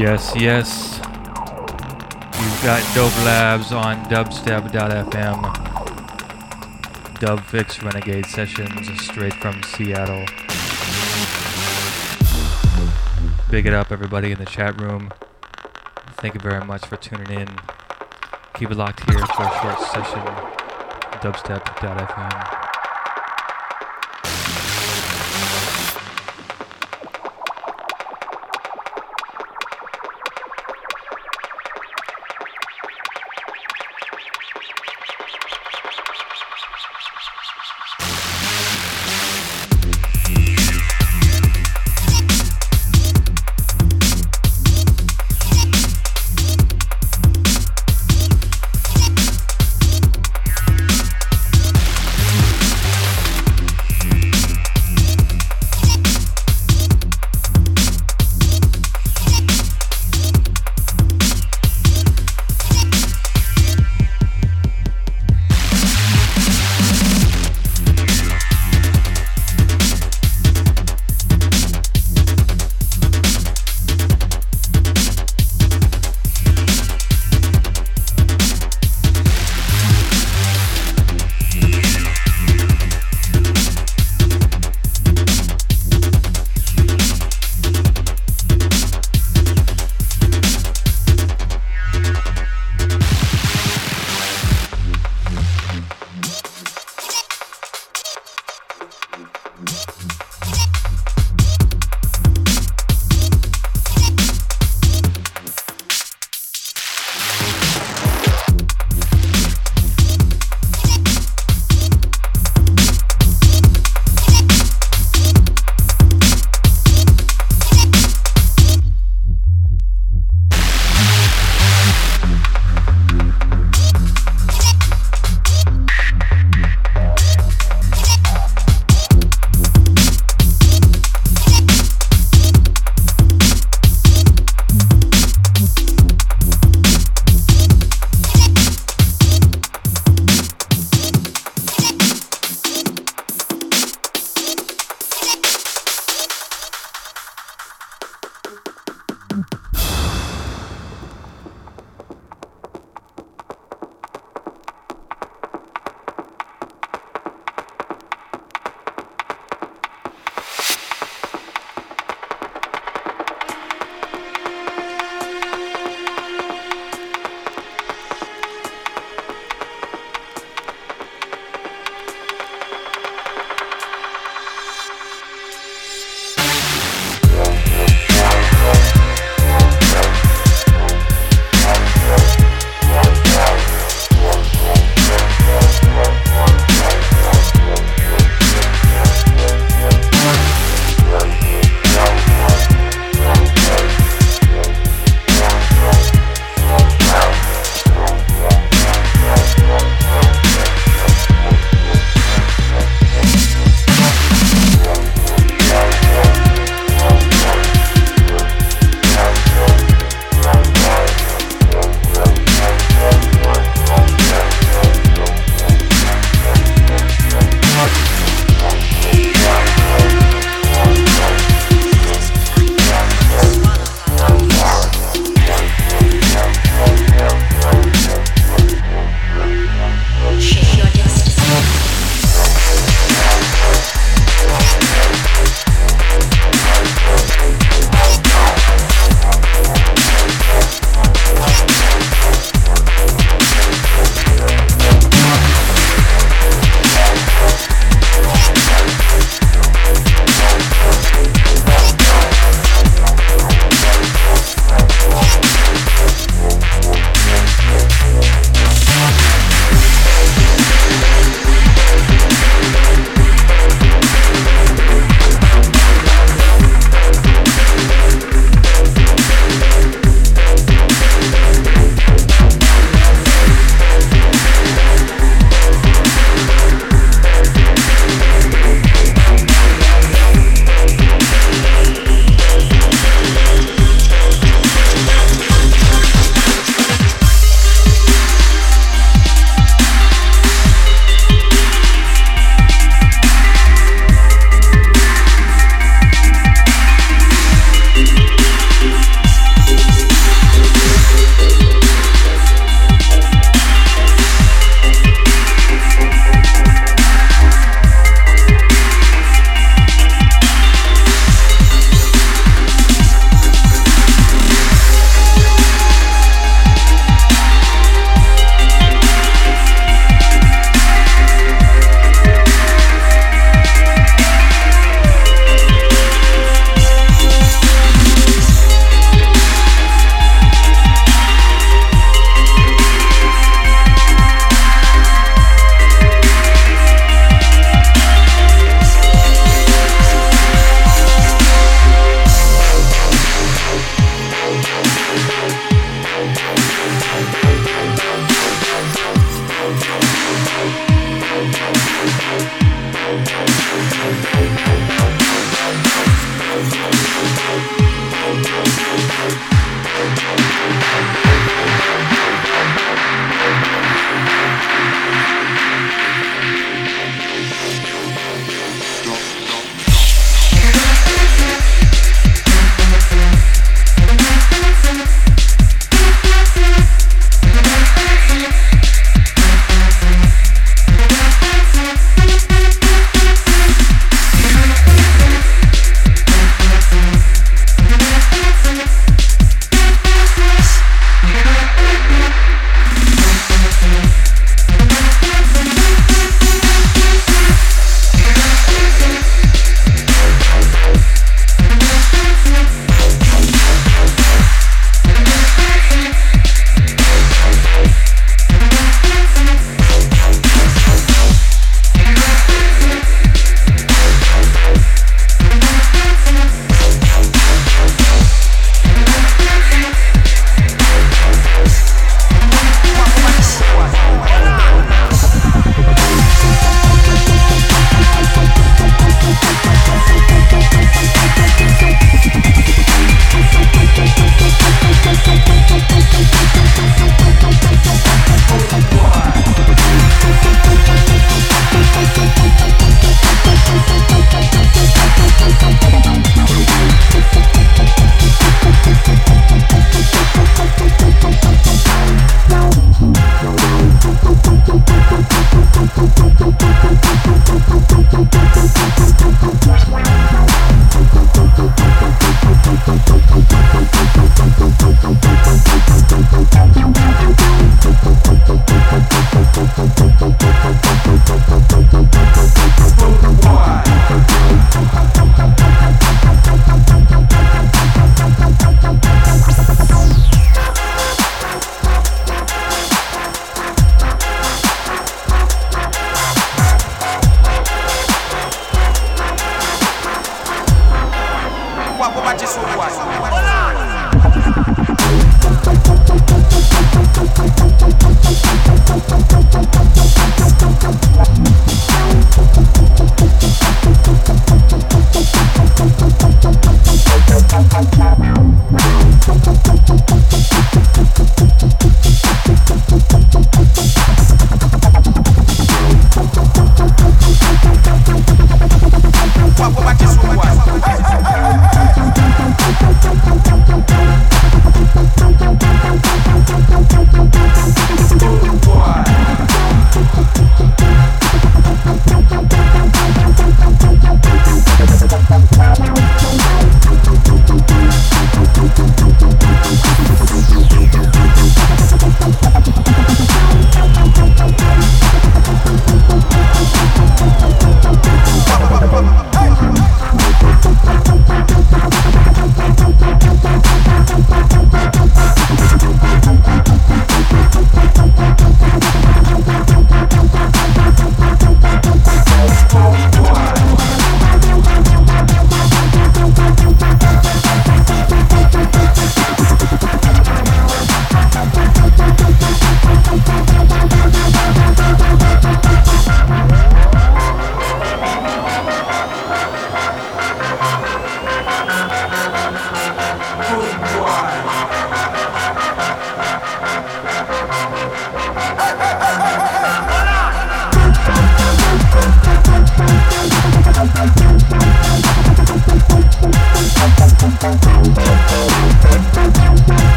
Yes, yes. You've got Dope Labs on dubstep.fm. Dub Fix Renegade Sessions straight from Seattle. Big it up, everybody in the chat room. Thank you very much for tuning in. Keep it locked here for a short session. Dubstep.fm.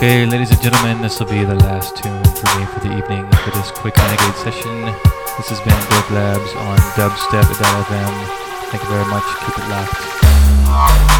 Okay, ladies and gentlemen, this will be the last tune for me for the evening for this quick renegade session. This has been Dub Labs on dubstep.fm. Thank you very much. Keep it locked.